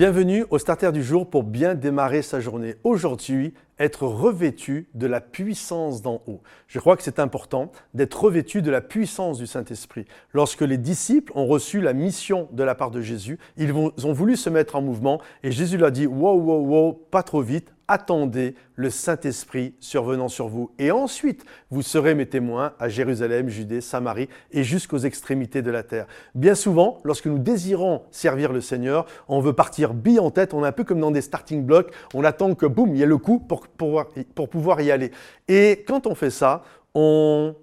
Bienvenue au Starter du jour pour bien démarrer sa journée. Aujourd'hui, être revêtu de la puissance d'en haut. Je crois que c'est important d'être revêtu de la puissance du Saint-Esprit. Lorsque les disciples ont reçu la mission de la part de Jésus, ils ont voulu se mettre en mouvement et Jésus leur dit Wow, wow, wow, pas trop vite, attendez le Saint-Esprit survenant sur vous. Et ensuite, vous serez mes témoins à Jérusalem, Judée, Samarie et jusqu'aux extrémités de la terre. Bien souvent, lorsque nous désirons servir le Seigneur, on veut partir bille en tête, on est un peu comme dans des starting blocks, on attend que boum, il y ait le coup pour, pour, pour pouvoir y aller. Et quand on fait ça, on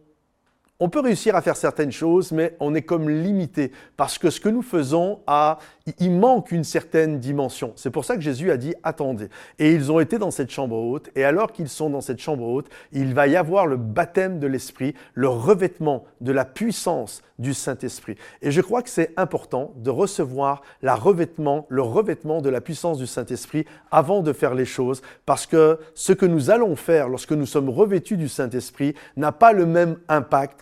on peut réussir à faire certaines choses, mais on est comme limité parce que ce que nous faisons a, il manque une certaine dimension. C'est pour ça que Jésus a dit attendez. Et ils ont été dans cette chambre haute, et alors qu'ils sont dans cette chambre haute, il va y avoir le baptême de l'Esprit, le revêtement de la puissance du Saint-Esprit. Et je crois que c'est important de recevoir la revêtement, le revêtement de la puissance du Saint-Esprit avant de faire les choses, parce que ce que nous allons faire lorsque nous sommes revêtus du Saint-Esprit n'a pas le même impact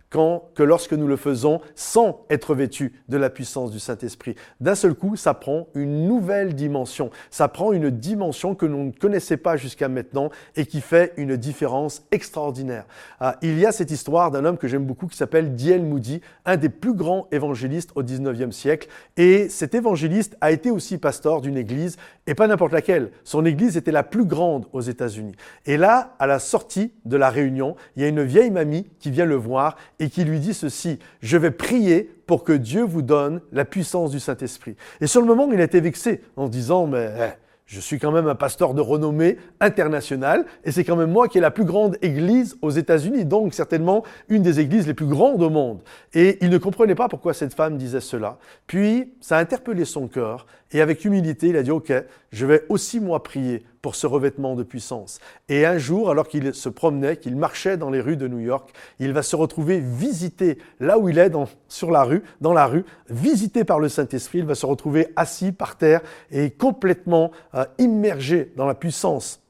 quand, que lorsque nous le faisons sans être vêtus de la puissance du Saint-Esprit. D'un seul coup, ça prend une nouvelle dimension. Ça prend une dimension que nous ne connaissait pas jusqu'à maintenant et qui fait une différence extraordinaire. Ah, il y a cette histoire d'un homme que j'aime beaucoup qui s'appelle D.L. Moody, un des plus grands évangélistes au 19e siècle. Et cet évangéliste a été aussi pasteur d'une église, et pas n'importe laquelle. Son église était la plus grande aux États-Unis. Et là, à la sortie de la réunion, il y a une vieille mamie qui vient le voir et qui lui dit ceci, je vais prier pour que Dieu vous donne la puissance du Saint-Esprit. Et sur le moment, il a été vexé en disant, mais eh, je suis quand même un pasteur de renommée internationale et c'est quand même moi qui ai la plus grande église aux États-Unis, donc certainement une des églises les plus grandes au monde. Et il ne comprenait pas pourquoi cette femme disait cela. Puis ça a interpellé son cœur et avec humilité, il a dit, OK, je vais aussi moi prier pour ce revêtement de puissance. Et un jour, alors qu'il se promenait, qu'il marchait dans les rues de New York, il va se retrouver visité là où il est, dans, sur la rue, dans la rue, visité par le Saint-Esprit. Il va se retrouver assis par terre et complètement euh, immergé dans la puissance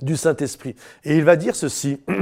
du Saint-Esprit. Et il va dire ceci.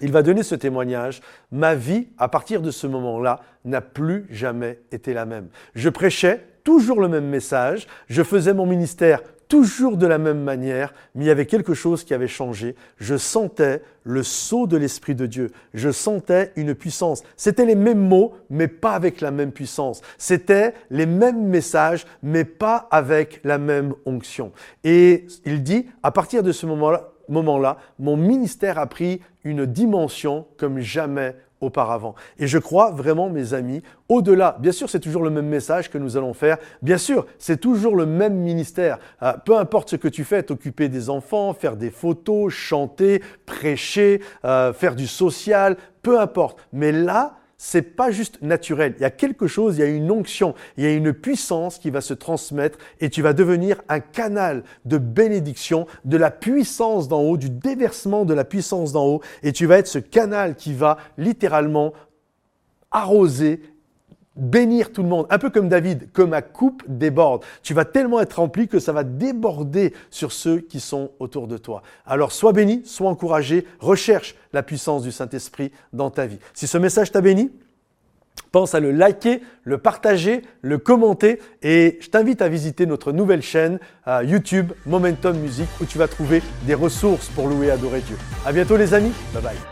Il va donner ce témoignage. Ma vie, à partir de ce moment-là, n'a plus jamais été la même. Je prêchais toujours le même message, je faisais mon ministère toujours de la même manière, mais il y avait quelque chose qui avait changé. Je sentais le sceau de l'Esprit de Dieu. Je sentais une puissance. C'était les mêmes mots, mais pas avec la même puissance. C'était les mêmes messages, mais pas avec la même onction. Et il dit, à partir de ce moment-là, moment-là, mon ministère a pris une dimension comme jamais auparavant. Et je crois vraiment, mes amis, au-delà, bien sûr, c'est toujours le même message que nous allons faire. Bien sûr, c'est toujours le même ministère. Euh, peu importe ce que tu fais, t'occuper des enfants, faire des photos, chanter, prêcher, euh, faire du social, peu importe. Mais là, c'est pas juste naturel. Il y a quelque chose, il y a une onction, il y a une puissance qui va se transmettre et tu vas devenir un canal de bénédiction, de la puissance d'en haut, du déversement de la puissance d'en haut et tu vas être ce canal qui va littéralement arroser bénir tout le monde, un peu comme David, que ma coupe déborde. Tu vas tellement être rempli que ça va déborder sur ceux qui sont autour de toi. Alors sois béni, sois encouragé, recherche la puissance du Saint-Esprit dans ta vie. Si ce message t'a béni, pense à le liker, le partager, le commenter et je t'invite à visiter notre nouvelle chaîne euh, YouTube Momentum Music où tu vas trouver des ressources pour louer et adorer Dieu. À bientôt les amis, bye bye.